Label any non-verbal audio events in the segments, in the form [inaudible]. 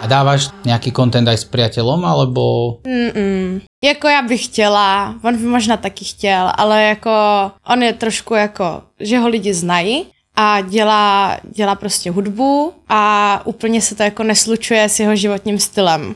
A dáváš nějaký content aj s priateľom, alebo... Mm-mm. Jako já bych chtěla, on by možná taky chtěl, ale jako on je trošku jako, že ho lidi znají a dělá, dělá prostě hudbu a úplně se to jako neslučuje s jeho životním stylem.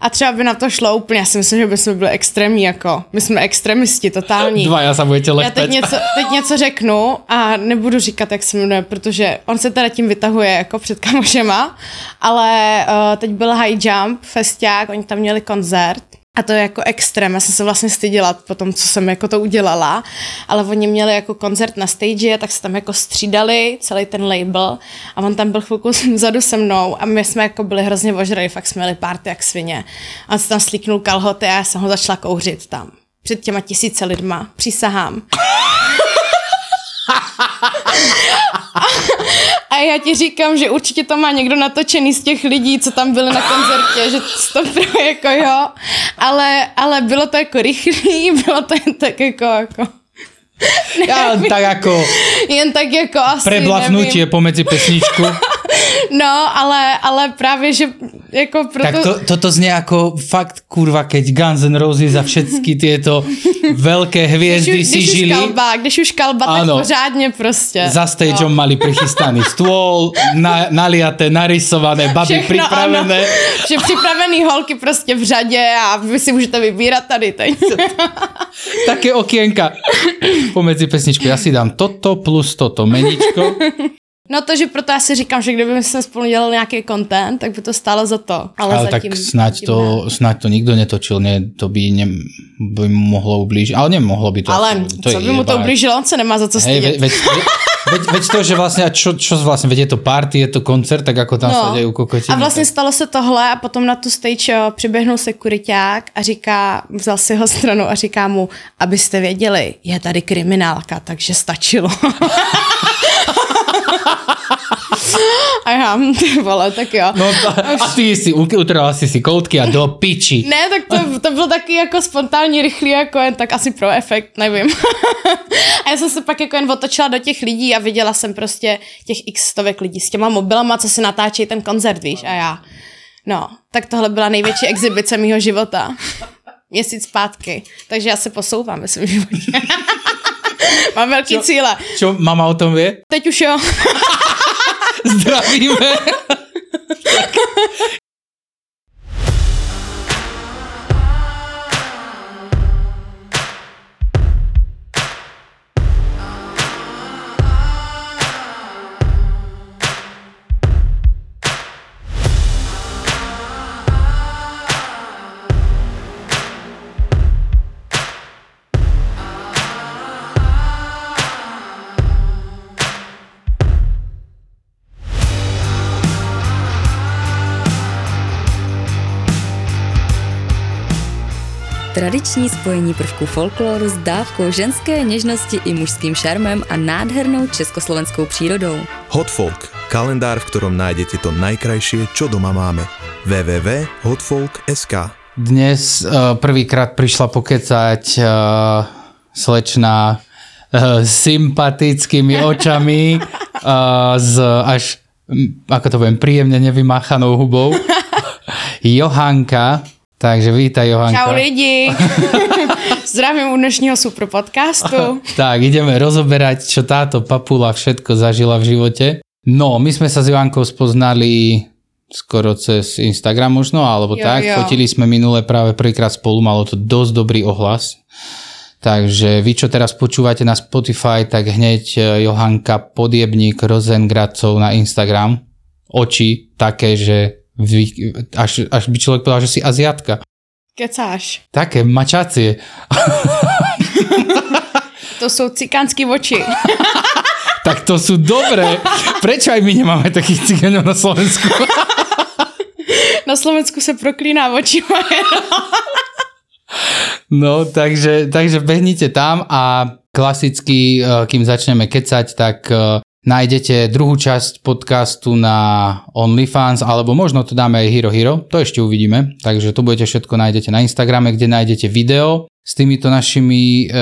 A třeba by na to šlo úplně, já si myslím, že bychom byli extrémní jako, my jsme extremisti, totální. Dva, já se budete Já teď něco, teď něco řeknu a nebudu říkat, jak se jmenuje, protože on se teda tím vytahuje jako před kamošema, ale uh, teď byl High Jump festiák, oni tam měli koncert a to je jako extrém, já jsem se vlastně styděla po tom, co jsem jako to udělala, ale oni měli jako koncert na stage, tak se tam jako střídali, celý ten label a on tam byl chvilku [laughs] vzadu se mnou a my jsme jako byli hrozně ožrali, fakt jsme měli party jak svině. A on se tam slíknul kalhoty a já jsem ho začala kouřit tam. Před těma tisíce lidma, přísahám. [laughs] [laughs] Já ti říkám, že určitě to má někdo natočený z těch lidí, co tam byli na koncertě, že to bylo jako jo, ale, ale bylo to jako rychlý, [laughs] bylo to jen tak jako, jako Ja len tak ako jen tak jako asi, nevím. pomedzi pesničku. [laughs] No, ale, ale právě, že jako proto... Tak to, toto znie ako fakt kurva, keď Guns N' Roses a všetky tieto veľké hviezdy když, si když žili. už kalba, když už kalba, Ano. tak pořádně prostě. Za stageom No. mali prichystaný stôl, na, naliaté, narysované, baby Všechno, pripravené. Ano, že připravený holky prostě v řadě a vy si můžete vybírat tady teď. Také okienka pomedzi pesničku. Ja si dám toto plus toto meničko. No to, že proto já si říkám, že kdyby jsme spolu dělali nějaký content, tak by to stálo za to. Ale, Ale tak zatím, snáď zatím to, ne. snáď to nikto netočil, nie, to by, ne, by mu mohlo ublížiť, ale nemohlo by to. Ale asi, to co je by mu to ublížilo, on se nemá za co Hej, stydět. ve, veď, veď, veď, to, že vlastne, a čo, čo vlastne, veď je to party, je to koncert, tak ako tam no. sa dejú kokotiny. a vlastně tak... stalo se tohle a potom na tu stage přiběhnul sekuriták a říká, vzal si ho stranu a říká mu, abyste věděli, je tady kriminálka, takže stačilo. [laughs] [laughs] a já, ty vole, tak jo. No ta, a ty si utrala si si koutky a do piči. Ne, tak to, to bylo taky jako spontánní, rychlý, jako jen tak asi pro efekt, nevím. [laughs] a já jsem se pak jako jen otočila do těch lidí a viděla jsem prostě těch x stovek lidí s těma mobilama, co si natáčejí ten koncert, víš, a já. No, tak tohle byla největší exibice mýho života. Měsíc zpátky. Takže já se posouvám ve svém životě. [laughs] [laughs] Mám velký cíle. Čo mama o tom vie? Teď už jo. [laughs] Zdravíme. [laughs] Tradiční spojení prvků folkloru s dávkou ženské něžnosti i mužským šarmem a nádhernou československou přírodou. Hot Folk, kalendár, v ktorom nájdete to najkrajšie, čo doma máme. www.hotfolk.sk Dnes uh, prvýkrát prišla pokecať uh, slečna uh, sympatickými očami uh, s až, mm, ako to poviem, príjemne nevymáchanou hubou. [laughs] Johanka, takže vítaj Johanka. Čau lidi. [laughs] Zdravím u dnešního super podcastu. [laughs] Tak, ideme rozoberať, čo táto papula všetko zažila v živote. No, my sme sa s Johankou spoznali skoro cez Instagram možno, alebo Jo, tak. jo. Fotili sme minule práve prvýkrát spolu, malo to dosť dobrý ohlas. Takže vy, čo teraz počúvate na Spotify, tak hneď e, Johanka Podjebník Rozengracov na Instagram. Oči také, že až, až by človek povedal, že si Aziatka. Kecáš. Také mačacie. [laughs] To jsou cikánský oči. [laughs] Tak to sú dobré. Prečo aj my nemáme takých cigánov na Slovensku? [laughs] Na Slovensku se proklíná oči moje. No, takže, takže behnite tam a klasicky, eh, kým začneme kecať, tak eh, nájdete druhú časť podcastu na OnlyFans, alebo možno to dáme aj Hero Hero, to ešte uvidíme. Takže to budete všetko nájdete na Instagrame, kde nájdete video s týmito našimi e,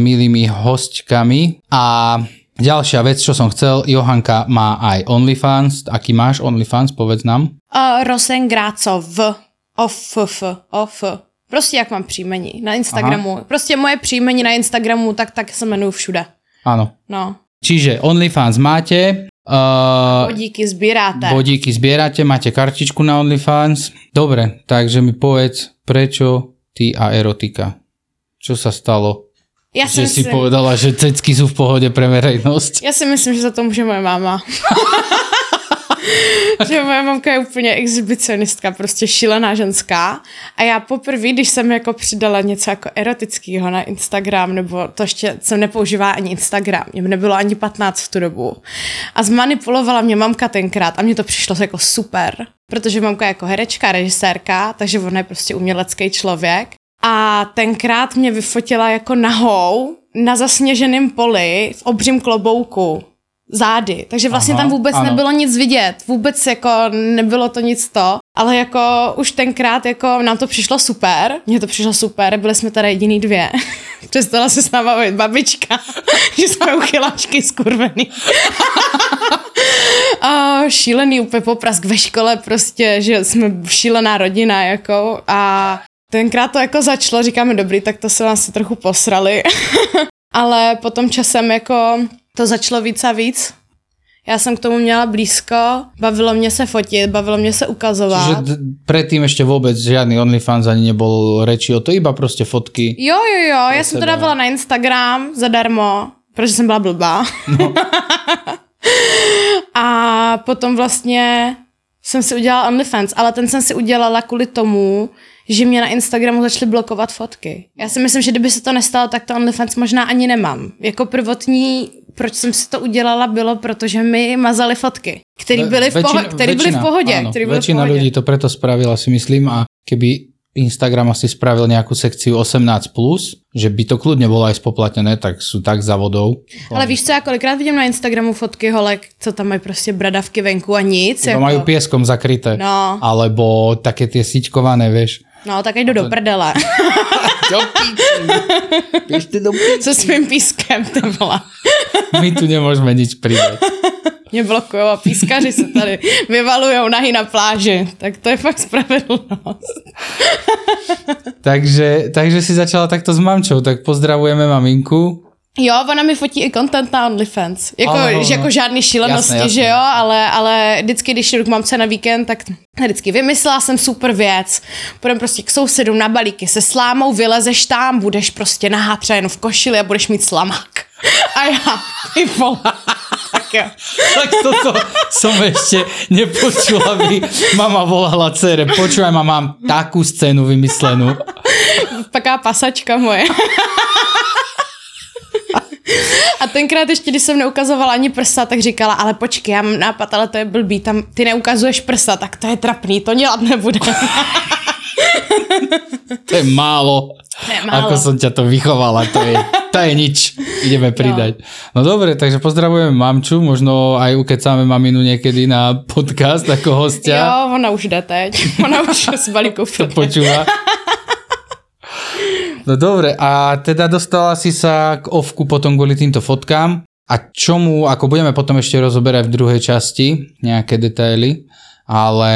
milými hostkami. A ďalšia vec, čo som chcel, Johanka má aj OnlyFans. Aký máš OnlyFans, povedz nám. Uh, Rosengrácov. Off, f, off. Prostě jak mám příjmení na Instagramu. Aha. Prostě moje příjmení na Instagramu, tak tak se jmenuju všude. Áno. No. Čiže OnlyFans máte, uh, Bodíky sbíráte. bodíky zbierate, máte kartičku na OnlyFans. Dobre, takže mi povedz, prečo ty a erotika? Čo sa stalo? Já si, Že si myslím, povedala, že cecky sú v pohode pre verejnosť. já si myslím, že za to může moje máma. [laughs] [laughs] že moje mamka je úplně exhibicionistka, prostě šílená ženská. A já poprvé, když jsem jako přidala něco jako erotického na Instagram, nebo to ještě jsem nepoužívala ani Instagram, mě nebylo ani 15 v tu dobu. A zmanipulovala mě mamka tenkrát a mně to přišlo jako super, protože mamka je jako herečka, režisérka, takže ona je prostě umělecký člověk. A tenkrát mě vyfotila jako nahou na zasněženém poli v obřím klobouku zády. Takže vlastně Aha, tam vůbec ano. nebylo nic vidět. Vůbec jako nebylo to nic to. Ale jako už tenkrát jako nám to přišlo super. Mně to přišlo super. Byli jsme tady jediný dvě. [laughs] Přestala se s náma bavit babička, [laughs] že jsme uchyláčky skurvený. [laughs] A šílený úplně poprask ve škole prostě, že jsme šílená rodina jako a tenkrát to jako začalo, říkáme dobrý, tak to se nás trochu posrali. Ale potom časem jako to začalo víc a víc. Já jsem k tomu měla blízko, bavilo mě se fotit, bavilo mě se ukazovat. Čiže d- ešte vôbec žiadny OnlyFans ani nebol reči o to, iba proste fotky. Jo, jo, jo, já jsem to dávala na Instagram zadarmo, protože jsem byla blbá. No. [laughs] a potom vlastně jsem si udělala OnlyFans, ale ten jsem si udělala kvůli tomu, že mě na Instagramu začaly blokovat fotky. Já si myslím, že kdyby se to nestalo, tak to OnlyFans možná ani nemám. Jako prvotní, proč jsem si to udělala, bylo, protože mi mazali fotky, které byly, v poho- který byly v pohodě. áno, který byly v väčšina pohodě. ľudí to preto spravila, si myslím, a keby Instagram asi spravil nejakú sekciu 18+, plus, že by to kľudne bolo aj spoplatnené, tak sú tak za vodou. Ale víš co, já kolikrát vidím na Instagramu fotky holek, co tam mají prostě bradavky venku a nic. To jako... majú pieskom zakryté. No. Alebo také tie siťkované, vieš. No, tak jdu do prdele. [laughs] Do Běžte do Se svým pískem, ty vole. My tu nemôžeme nič pridať. Mě blokujou a pískaři se tady vyvalujou nahy na pláži. Tak to je fakt spravedlnost. Takže, takže si začala takto s mamčou, tak pozdravujeme maminku. Jo, ona mi fotí i content na OnlyFans. Jako, Ano, že jako žádný šílenosti, Jasné, jasné. že jo, ale, ale vždycky, když jdu k mamce na víkend, tak vždycky vymyslela jsem super věc. Půjdeme prostě k sousedům na balíky se slámou, vylezeš tam, budeš prostě nahá třeba jenom v košili a budeš mít slamák. A já, ty vole, tak jo. Tak toto som ešte nepočul, aby mama volala dcere. Počúvaj, ma mám takú scénu vymyslenú. Taká pasačka moje. A tenkrát ještě, když jsem neukazovala ani prsa, tak říkala, ale počkej, já mám nápad, ale to je blbý, tam ty neukazuješ prsa, tak to je trapný, to dělat nebude. To je málo. To je málo. Ako som ťa to vychovala, to je, to je nič. Ideme pridať. No. dobre, takže pozdravujeme mamču, možno aj ukecáme maminu niekedy na podcast ako hostia. Jo, ona už jde teď. Ona už z balíku to počúva. No dobre, a teda dostala si sa k ovku potom kvôli týmto fotkám. A čomu, ako budeme potom ešte rozoberať v druhej časti, nejaké detaily, ale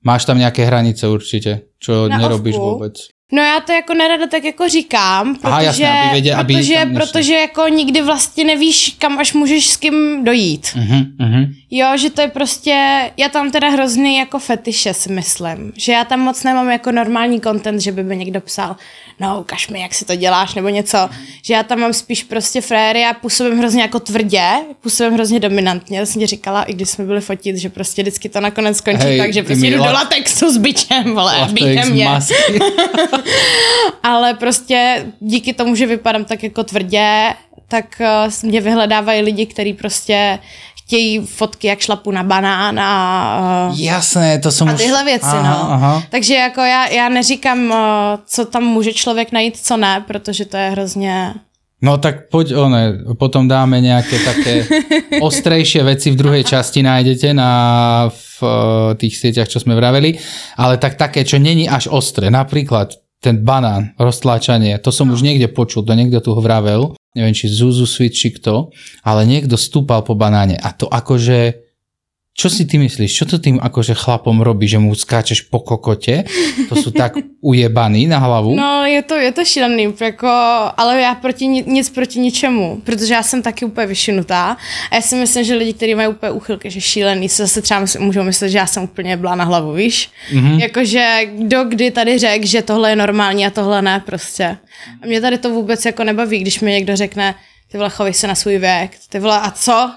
máš tam nejaké hranice určite, čo Na nerobíš ovku? vôbec. No já to jako nerada tak jako říkám, protože, Aha, jasně, aby věděl- aby protože, protože jako nikdy vlastně nevíš, kam až můžeš s kým dojít. Uh-huh, uh-huh. Jo, že to je prostě, já tam teda hrozný jako fetiše si myslím, že já tam moc nemám jako normální content, že by mi někdo psal, no ukaž mi, jak si to děláš, nebo něco. Že já tam mám spíš prostě fréry a působím hrozně jako tvrdě, působím hrozně dominantně. Já jsem ti říkala, i když jsme byli fotit, že prostě vždycky to nakonec skončí Hej, tak, že prostě jdu do la- latexu s bičem, vole, bíte mě. [laughs] Ale prostě díky tomu, že vypadám tak jako tvrdě, tak uh, mě vyhledávají lidi, kteří prostě chtějí fotky, jak šlapu na banán a, uh, Jasné, to som a už... tyhle věci, aha, no. Aha. Takže jako já, já neříkám, uh, co tam může člověk najít, co ne, protože to je hrozně... No tak poď, one, potom dáme nejaké také [laughs] ostrejšie veci v druhej časti nájdete na v eh, tých sieťach, čo sme vraveli, ale tak také, čo není až ostré, napríklad ten banán, roztláčanie, to som už niekde počul, to niekto tu vravel, neviem, či Zuzu Switch, či kto, ale niekto stúpal po banáne. A to akože čo si ty myslíš, čo to tým akože chlapom robí, že mu skáčeš po kokote? To sú tak [laughs] ujebaní na hlavu? No, je to, je to šílený, jako, ale já proti, ni- nic proti ničemu, protože já jsem taky úplně vyšinutá a já si myslím, že lidi, kteří mají úplně úchylky, že šílený, se zase třeba můžou myslet, že já jsem úplně byla na hlavu, víš? Mm-hmm. Jakože kdo kdy tady řekl, že tohle je normální a tohle ne prostě. A mě tady to vůbec jako nebaví, když mi někdo řekne, ty vole, chovej se na svůj věk, ty vole, a co?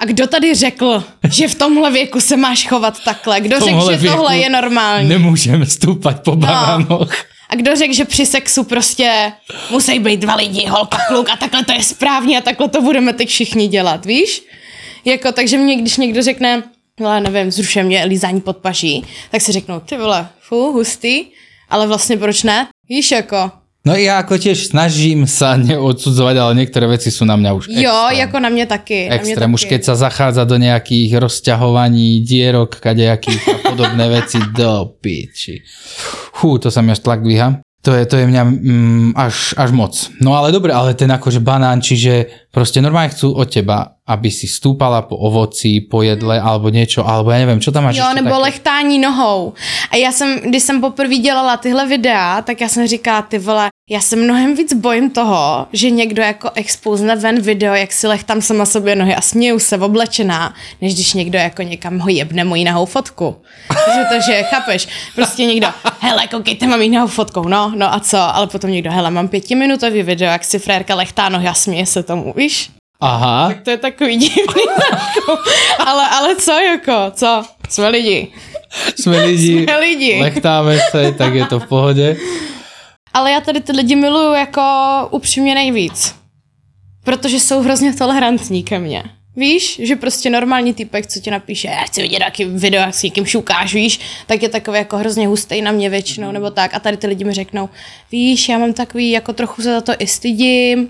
A kdo tady řekl, že v tomhle věku se máš chovat takhle? Kdo řekl, že tohle je normální? Nemůžeme stúpať po banánoch. A kdo řekl, že při sexu prostě musí být dva lidi, holka, kluk a takhle to je správně a takhle to budeme teď všichni dělat, víš? Jako, takže mě, když někdo řekne, no nevím, zrušuje mě lízání pod paží, tak si řeknou, ty vole, fú, hustý, ale vlastně proč ne? Víš, jako, No ja ako tiež snažím sa neodsudzovať, ale niektoré veci sú na mňa už jo, extrém. jako na mě taky. mě Extrém, už taky. keď sa zachádza do nejakých rozťahovaní dierok, kadejakých a podobné veci, [laughs] do piči. Hú, to sa mi až tlak dvíha. To je, to je mňa mm, až, až moc. No ale dobre, ale ten akože banán, čiže proste normálne chcú od teba, aby si stúpala po ovoci, po jedle, alebo niečo, alebo ja neviem, čo tam máš Jo, nebo také? lechtání nohou. A já jsem, když jsem poprvé dělala tyhle videa, tak já jsem říkala, ty vole, já se mnohem víc bojím toho, že někdo jako expouzne ven video, jak si lechtám sama sobě nohy a směju se oblečená, než když někdo jako někam ho jebne mojí nahou fotku. Takže to, že chápeš, prostě někdo, hele, koukejte, mám jinou fotkou, no, no a co, ale potom někdo, hele, mám pětiminutový video, jak si frérka lechtá nohy a směje se tomu, víš? Aha, To je takový [laughs] divný ale, ale co jako, co? Jsme lidi. sme lidi, Jsme lidi. [laughs] lechtáme se, tak je to v pohode. Ale já tady ty lidi miluju jako upřímně nejvíc. Protože jsou hrozně tolerantní ke mně. Víš, že prostě normální typek, co ti napíše, já chci vidět jaký video, jak s někým šukáš, víš, tak je takový jako hrozně hustý na mě většinou, nebo tak. A tady ty lidi mi řeknou, víš, já mám takový, jako trochu se za to i stydím,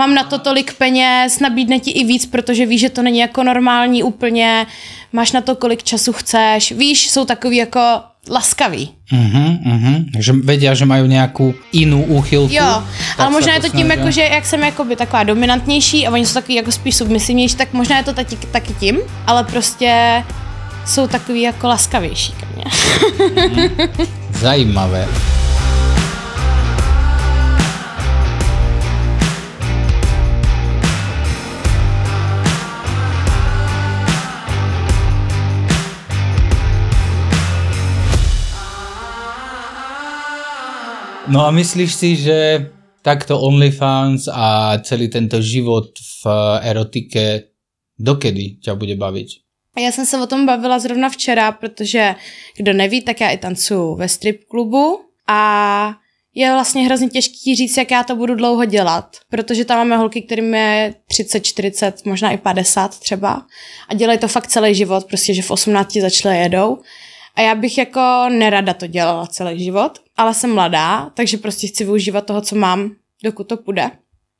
mám na to tolik peněz, nabídne ti i víc, protože víš, že to není jako normální úplně, máš na to kolik času chceš, víš, jsou takový jako laskaví. Uh-huh, uh-huh. Že vedia, že majú nejakú inú úchylku. Jo, ale možná je to tím, jako, že jak jsem jakoby taková dominantnější a oni jsou takový jako spíš submisivnější, tak možná je to taky, taky tím, ale prostě jsou takový jako laskavější ke mně. Zajímavé. No a myslíš si, že takto OnlyFans a celý tento život v erotike dokedy ťa bude baviť? A já jsem se o tom bavila zrovna včera, protože kdo neví, tak já i tancuju ve strip klubu a je vlastně hrozně těžký říct, jak já to budu dlouho dělat, protože tam máme holky, kterým je 30, 40, možná i 50 třeba a dělají to fakt celý život, prostě, že v 18 začali jedou. A já bych jako nerada to dělala celý život, ale jsem mladá, takže prostě chci využívat toho, co mám, dokud to půjde.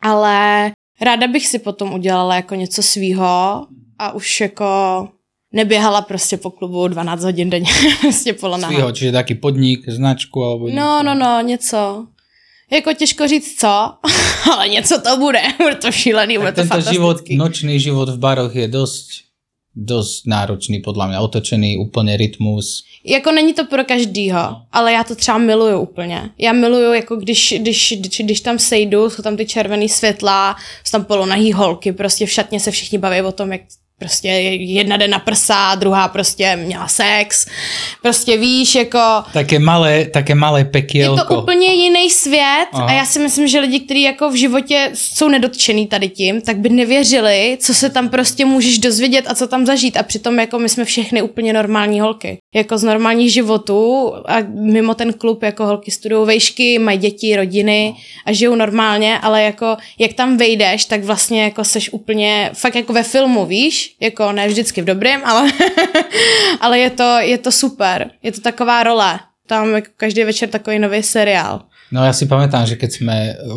Ale ráda bych si potom udělala jako něco svýho a už jako neběhala prostě po klubu 12 hodin denně, [laughs] prostě polonaha. Svýho, čiže taký podnik, značku alebo No, no, no, něco. Jako těžko říct co, [laughs] ale něco to bude, [laughs] bude to šílený, bude Tak to tento život, fantastický. nočný život v baroch je dosť, dosť náročný podľa mňa, otočený úplne rytmus. Jako není to pro každýho, ale já to třeba miluju úplně. Já miluju, jako když, když, když, když tam sejdu, jsou tam ty červený světla, jsou tam polonahý holky, prostě v šatně se všichni baví o tom, jak prostě jedna jde na prsa, druhá prostě měla sex. Prostě víš, jako... Také malé, také malé Je pekielko. to úplně jiný svět Aha. a já si myslím, že lidi, kteří jako v životě jsou nedotčený tady tím, tak by nevěřili, co se tam prostě můžeš dozvědět a co tam zažít. A přitom jako my jsme všechny úplně normální holky. Jako z normálních životů a mimo ten klub jako holky studují vejšky, mají děti, rodiny a žijou normálně, ale jako jak tam vejdeš, tak vlastně jako seš úplně fakt jako ve filmu, víš? Jako ne vždycky v dobrém, ale, [laughs] ale je, to, je to super. Je to taková role. Tam jako každý večer takový nový seriál. No ja si pamätám, že keď sme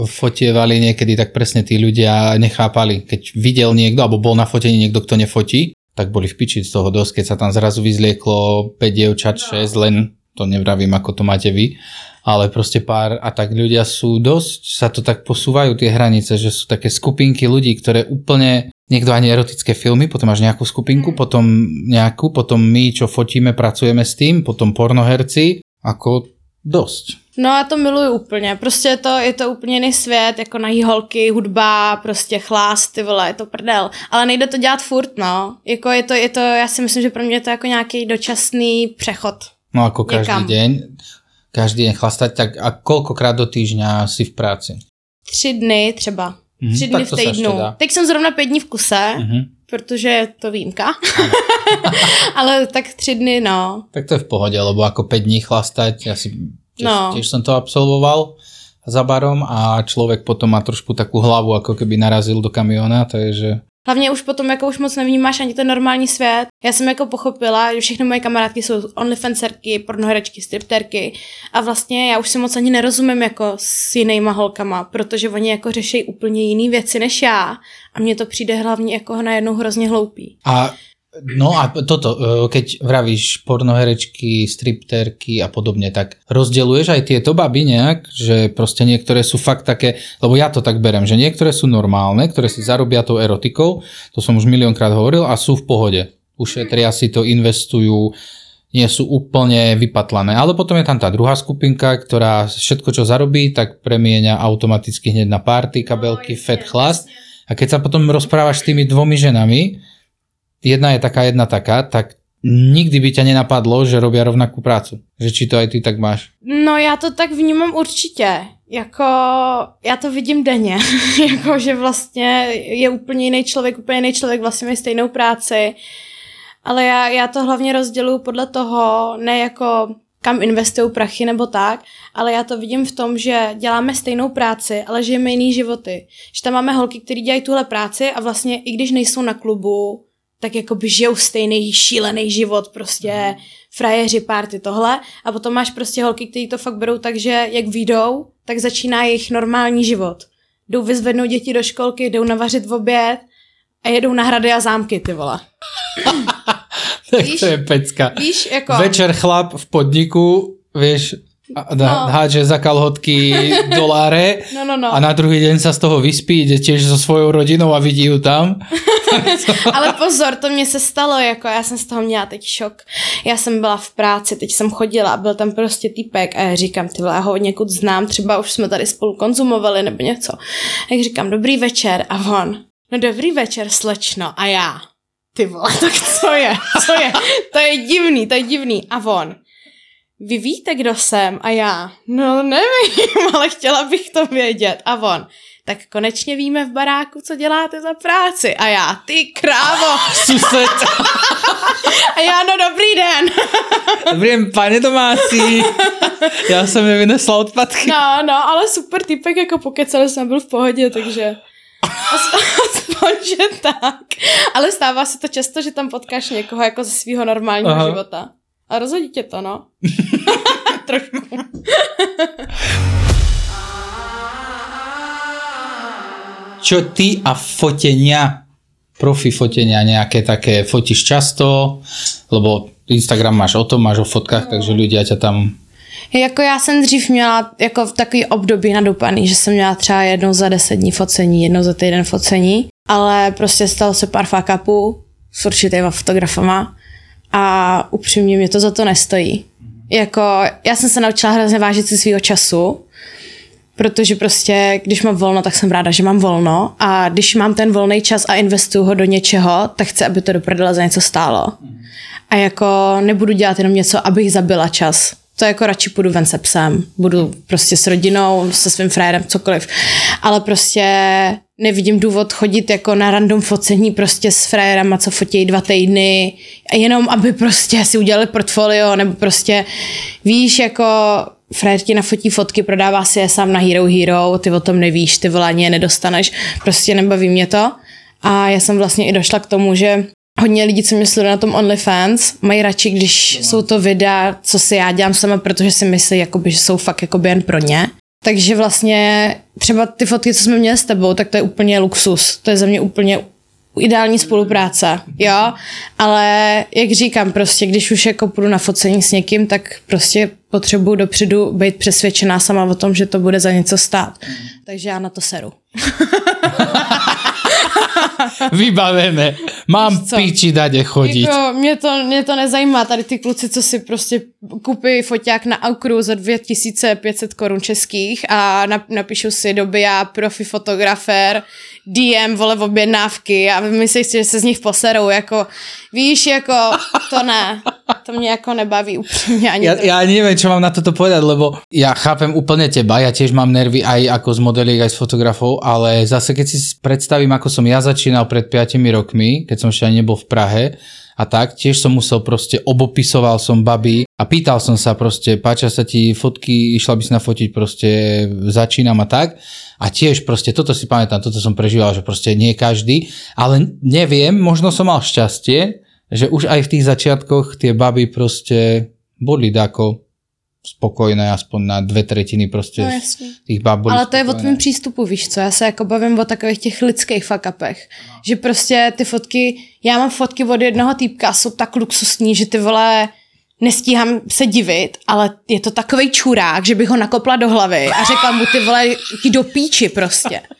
fotievali niekedy, tak presne tí ľudia nechápali. Keď videl niekto, alebo bol na fotení niekto, kto nefotí, tak boli v piči z toho dosť, keď sa tam zrazu vyzlieklo 5 dievčat, 6, len to nevravím, ako to máte vy, ale proste pár a tak ľudia sú dosť, sa to tak posúvajú tie hranice, že sú také skupinky ľudí, ktoré úplne niekto ani erotické filmy, potom máš nejakú skupinku, potom nejakú, potom my, čo fotíme, pracujeme s tým, potom pornoherci, ako dosť. No a to miluju úplně. Prostě je to, je to úplně jiný svět, jako nahý holky, hudba, prostě chlást, ty vole, je to prdel. Ale nejde to dělat furt, no. Jako je to, je to, já si myslím, že pro mě je to jako nějaký dočasný přechod. No ako každý Niekam. deň, každý deň chlastať, tak a koľkokrát do týždňa si v práci? Tři dny třeba. Mhm, Tři dny v týdnu. Teď jsem zrovna pět dní v kuse, Mhm. Protože je to výjimka. [laughs] Ale tak tři dny, no. Tak to je v pohode, lebo ako 5 dní chlastať, ja si tiež, No. tiež som to absolvoval za barom a človek potom má trošku takú hlavu, ako keby narazil do kamiona, takže Hlavně už potom jako už moc nevnímáš ani ten normální svět. Já jsem jako pochopila, že všechny moje kamarádky jsou onlyfancerky, pornoherečky, stripterky a vlastně já už si moc ani nerozumím jako s jinýma holkama, protože oni jako řeší úplně jiný věci než já a mně to přijde hlavně jako najednou hrozně hloupý. A no a toto, e, keď vravíš pornoherečky, stripterky a podobne, tak rozdeluješ aj tieto baby nejak, že proste niektoré sú fakt také, lebo ja to tak berem, že niektoré sú normálne, ktoré si zarobia tou erotikou, to som už miliónkrát hovoril, a sú v pohode. Ušetria si to, investujú, nie sú úplne vypatlané. Ale potom je tam tá druhá skupinka, ktorá všetko, čo zarobí, tak premieňa automaticky hneď na party, kabelky, fat chlast. A keď sa potom rozprávaš s tými dvomi ženami, jedna je taká, jedna taká, tak nikdy by ťa nenapadlo, že robia rovnakú prácu. Že či to aj ty tak máš. No já to tak vnímám určitě. Jako, já to vidím denně. [laughs] jako, že vlastně je úplně jiný člověk, úplně jiný člověk, vlastně má stejnou práci. Ale já, já to hlavně rozděluju podle toho, ne jako kam investují prachy nebo tak, ale já to vidím v tom, že děláme stejnou práci, ale žijeme jiný životy. Že tam máme holky, které dělají tuhle práci a vlastně i když nejsou na klubu, tak jako by žijou stejný šílený život, prostě frajeři, party, tohle. A potom máš prostě holky, kteří to fakt berou tak, že jak vyjdou, tak začíná jejich normální život. Jdou vyzvednout děti do školky, jdou navařit v oběd a jedou na hrady a zámky, ty vole. [laughs] Tak Víš? to je pecka. Víš, jako... Večer chlap v podniku, vieš, a dá, No. hádže za kalhotky [laughs] doláre No, no, no. a na druhý deň sa z toho vyspí, ide tiež so svojou rodinou a vidí ju tam. [laughs] Ale pozor, to mě se stalo, jako já jsem z toho měla teď šok. Já jsem byla v práci, teď jsem chodila a byl tam prostě týpek a já říkám, ty vole, já ho někud znám, třeba už jsme tady spolu konzumovali nebo něco. A říkám, dobrý večer a on, no dobrý večer, slečno a já. Ty vole, [laughs] tak co je, co je, to je divný, to je divný a on. Vy víte, kdo jsem? A já, no nevím, [laughs] ale chtěla bych to vědět. A on, tak konečně víme v baráku, co děláte za práci. A já, ty krávo. Sused. [laughs] A já, no dobrý den. [laughs] Dobrý den, pane domácí. Já jsem mi vynesla odpadky. No, no, ale super typek, jako pokecali jsme, byl v pohodě, takže as- aspoň, že tak. Ale stává se to často, že tam potkáš někoho jako ze svého normálního. Aha. života. A rozhodí tě to, no. [laughs] Trošku. Čo ty a fotenia, profi fotenia nejaké také, fotíš často, lebo Instagram máš o tom, máš o fotkách, takže ľudia ťa tam... Jako já jsem dřív měla jako v takový období nadupaný, že jsem měla třeba jednou za deset dní focení, jednou za týden focení, ale prostě stalo se pár fuck upů s určitýma fotografama a upřímně mě to za to nestojí. Jako, já jsem se naučila hrozně vážit si svýho času protože prostě, když mám volno, tak jsem ráda, že mám volno a když mám ten volný čas a investuju ho do něčeho, tak chci, aby to do za něco stálo. A jako nebudu dělat jenom něco, abych zabila čas. To jako radši půjdu ven se psem, budu prostě s rodinou, se svým frérem, cokoliv. Ale prostě nevidím důvod chodit jako na random focení prostě s frérem a co fotí dva týdny jenom aby prostě si udělali portfolio nebo prostě víš jako frér ti nafotí fotky, prodává si je sám na Hero Hero, ty o tom nevíš, ty volání je nedostaneš, prostě nebaví mě to. A já jsem vlastně i došla k tomu, že hodně lidí, co mě sledují na tom OnlyFans, mají radši, když jsou to videa, co si já dělám sama, protože si myslí, jakoby, že jsou fakt jakoby jen pro ně. Takže vlastně třeba ty fotky, co jsme měli s tebou, tak to je úplně luxus. To je za mě úplně ideální spolupráce, jo, ale jak říkám, prostě když už jako půjdu na focení s někým, tak prostě potřebuji dopředu být přesvědčená sama o tom, že to bude za něco stát. Takže já na to seru. [laughs] [laughs] Vybavené. Mám Co? piči dať chodit. Jako, mě, to, mě to nezajímá, tady ty kluci, co si prostě kupí foťák na Aukru za 2500 korun českých a nap, napíšu si doby já profi fotografér, DM, vole, v objednávky a myslíš si, že se z nich poserou, jako, víš, jako, to ne, [laughs] to mě jako nebaví upřímně ani Ja, trochu. ja neviem, čo mám na toto povedať, lebo ja chápem úplne teba, ja tiež mám nervy aj ako z modeliek, aj z fotografov, ale zase keď si predstavím, ako som ja začínal pred 5 rokmi, keď som ešte ani nebol v Prahe, a tak, tiež som musel proste, obopisoval som baby a pýtal som sa proste, páčia sa ti fotky, išla by si nafotiť proste, začínam a tak. A tiež proste, toto si pamätám, toto som prežíval, že proste nie každý, ale neviem, možno som mal šťastie, že už aj v tých začiatkoch tie baby proste boli dáko spokojné, aspoň na dve tretiny prostě No, no, tých bab boli Ale to je o spokojné. tvém přístupu, víš co, já se jako bavím o takových těch lidských fakapech, že prostě ty fotky, já mám fotky od jednoho týpka, jsou tak luxusní, že ty vole, nestíhám se divit, ale je to takový čurák, že bych ho nakopla do hlavy a řekla mu ty vole, ti do píči prostě. [laughs]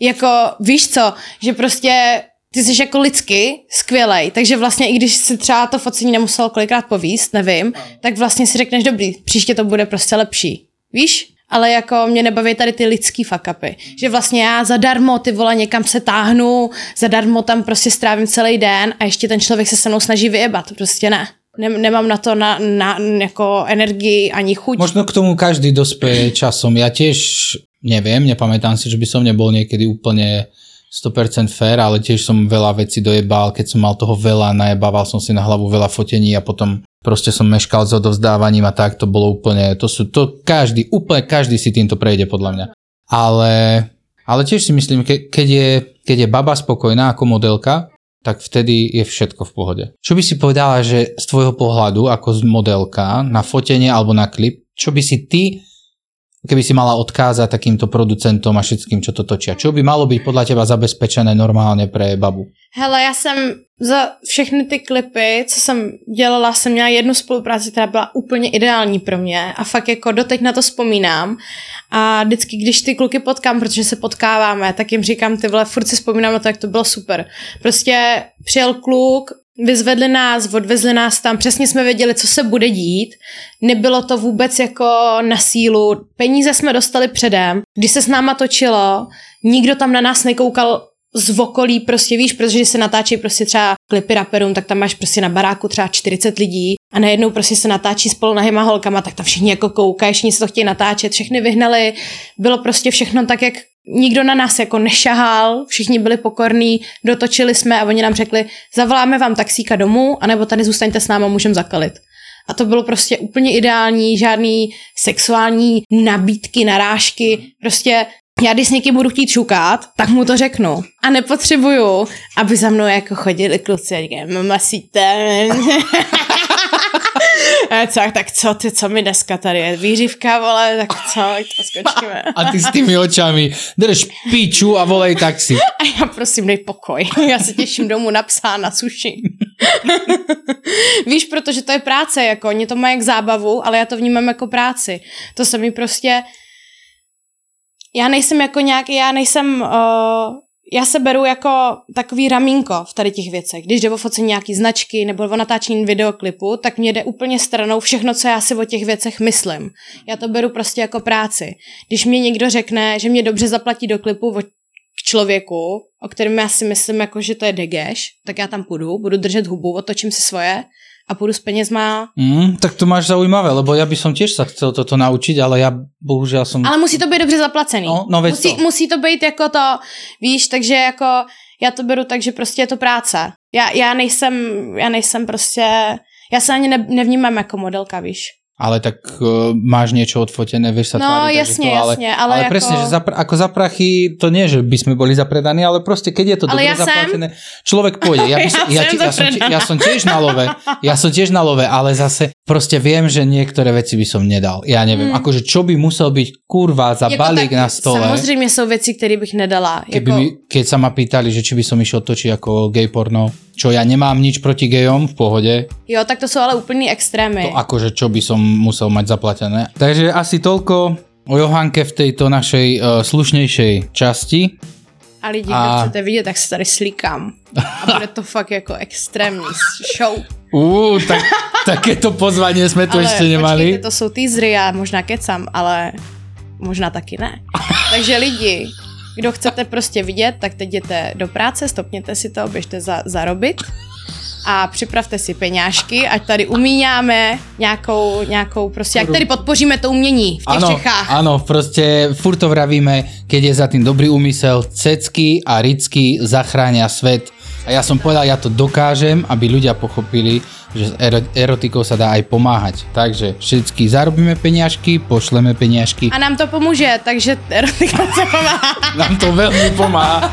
Jako, víš co, že prostě ty jsi jako lidsky skvělej, takže vlastně i když si třeba to focení nemusel kolikrát povíst, nevím, tak vlastně si řekneš, dobrý, příště to bude prostě lepší. Víš? Ale jako mě nebaví tady ty lidský fakapy. Že vlastně já zadarmo ty vole někam se táhnu, zadarmo tam prostě strávím celý den a ještě ten člověk se se mnou snaží vyjebat. Prostě ne. Nem, nemám na to na, na, jako energii ani chuť. Možno k tomu každý dospeje časom. Ja tiež neviem, nepamätám si, že by som nebol niekedy úplne 100% fair, ale tiež som veľa vecí dojebal, keď som mal toho veľa, najebával som si na hlavu veľa fotení a potom proste som meškal s odovzdávaním a tak, to bolo úplne, to sú, to každý, úplne každý si týmto prejde podľa mňa. Ale, ale tiež si myslím, ke, keď, je, keď je baba spokojná ako modelka, tak vtedy je všetko v pohode. Čo by si povedala, že z tvojho pohľadu ako z modelka na fotenie alebo na klip, čo by si ty, keby si mala odkázať takýmto producentom a všetkým, čo to točia, čo by malo byť podľa teba zabezpečené normálne pre babu? Hele, já jsem za všechny ty klipy, co jsem dělala, jsem měla jednu spolupráci, která byla úplně ideální pro mě a fakt jako doteď na to vzpomínám a vždycky, když ty kluky potkám, protože se potkáváme, tak jim říkám, ty vole, furt si vzpomínám na to, jak to bylo super. Prostě přijel kluk, vyzvedli nás, odvezli nás tam, přesně jsme věděli, co se bude dít, nebylo to vůbec jako na sílu, peníze jsme dostali předem, když se s náma točilo, nikdo tam na nás nekoukal z okolí, prostě víš, protože se natáčí prostě třeba klipy raperům, tak tam máš prostě na baráku třeba 40 lidí a najednou prostě se natáčí spolu nahýma holkama, tak tam všichni jako koukají, všichni se to chtějí natáčet, všechny vyhnali, bylo prostě všechno tak, jak nikdo na nás jako nešahal, všichni byli pokorní, dotočili jsme a oni nám řekli, zavoláme vám taxíka domů, anebo tady zůstaňte s náma, můžeme zakalit. A to bylo prostě úplně ideální, žádný sexuální nabídky, narážky, prostě já když s někým budu chtít šukat, tak mu to řeknu. A nepotřebuju, aby za mnou jako chodili kluci a říkají, mama síte. [laughs] [laughs] A co, tak co ty, co mi dneska tady je? Výřivka, vole, tak co, to skočíme. [laughs] A ty s tými očami drž piču a volej taxi. [laughs] A já prosím, dej pokoj. Já se těším domů na psa, na suši. Víš, protože to je práce, jako oni to mají jak zábavu, ale já to vnímám jako práci. To se mi prostě... Já nejsem jako nějaký, já nejsem... Uh, já se beru jako takový ramínko v tady těch věcech. Když jde o focení nějaký značky nebo o natáčení videoklipu, tak mě jde úplně stranou všechno, co já si o těch věcech myslím. Já to beru prostě jako práci. Když mě někdo řekne, že mě dobře zaplatí do klipu od člověku, o kterém já si myslím, jako, že to je degeš, tak já tam půjdu, budu držet hubu, otočím si svoje a půjdu s penězma. Mm, tak to máš zaujímavé, lebo ja by som tiež sa chcel toto naučiť, ale ja bohužiaľ som... Ale musí to být dobře zaplacený. No, no musí, to. musí to být jako to, víš, takže jako já to beru tak, že prostě je to práce. Já, já nejsem, já nejsem prostě, já se ani ne, nevnímám jako modelka, víš. Ale tak uh, máš niečo odfotené, vieš sa No, tváriť, jasne, to, ale, jasne, ale ale ako- presne, že za, ako za prachy, to nie, že by sme boli zapredaní, ale proste keď je to Ale dobre ja sem. zaplatené, človek pôjde. Ja, [laughs] by som, Ja ja, sem ja, som, ja som tiež na love, ja som tiež na love, ale zase proste viem, že niektoré veci by som nedal. Ja neviem, Hmm. akože čo by musel byť kurva za balík na stole. Samozřejmě jsou věci, které bych nedala. Keby jako, mi, keď sa ma pýtali, že či by som išiel točiť ako gay porno, čo ja nemám nič proti gejom, v pohode, Jo, tak to jsou ale úplný extrémy. to akože čo by som musel mať zaplatené. Takže asi toľko o Johanke v tejto našej uh, slušnejšej časti. A lidi, A- a... chcete vidět, tak se tady slíkám. A bude to [laughs] fakt jako extrémní show. Uú, tak, takéto pozvanie sme tu ale ešte nemali. počkejte, to jsou teasery, já možná kecam, ale možná taky ne. Takže lidi, kdo chcete prostě vidět, tak teď jděte do práce, stopněte si to, běžte za, zarobit a připravte si peňážky, ať tady umíňáme nějakou, nějakou prostě, jak tady podpoříme to umění v těch Áno, Čechách. áno, proste furt to vravíme, keď je za tým dobrý úmysel, cecky a ricky zachránia svet. A ja som povedal, ja to dokážem, aby ľudia pochopili, že s ero- erotikou sa dá aj pomáhať. Takže všetky zarobíme peniažky, pošleme peniažky, A nám to pomůže, takže erotika [laughs] se pomáhá. nám to veľmi pomáha.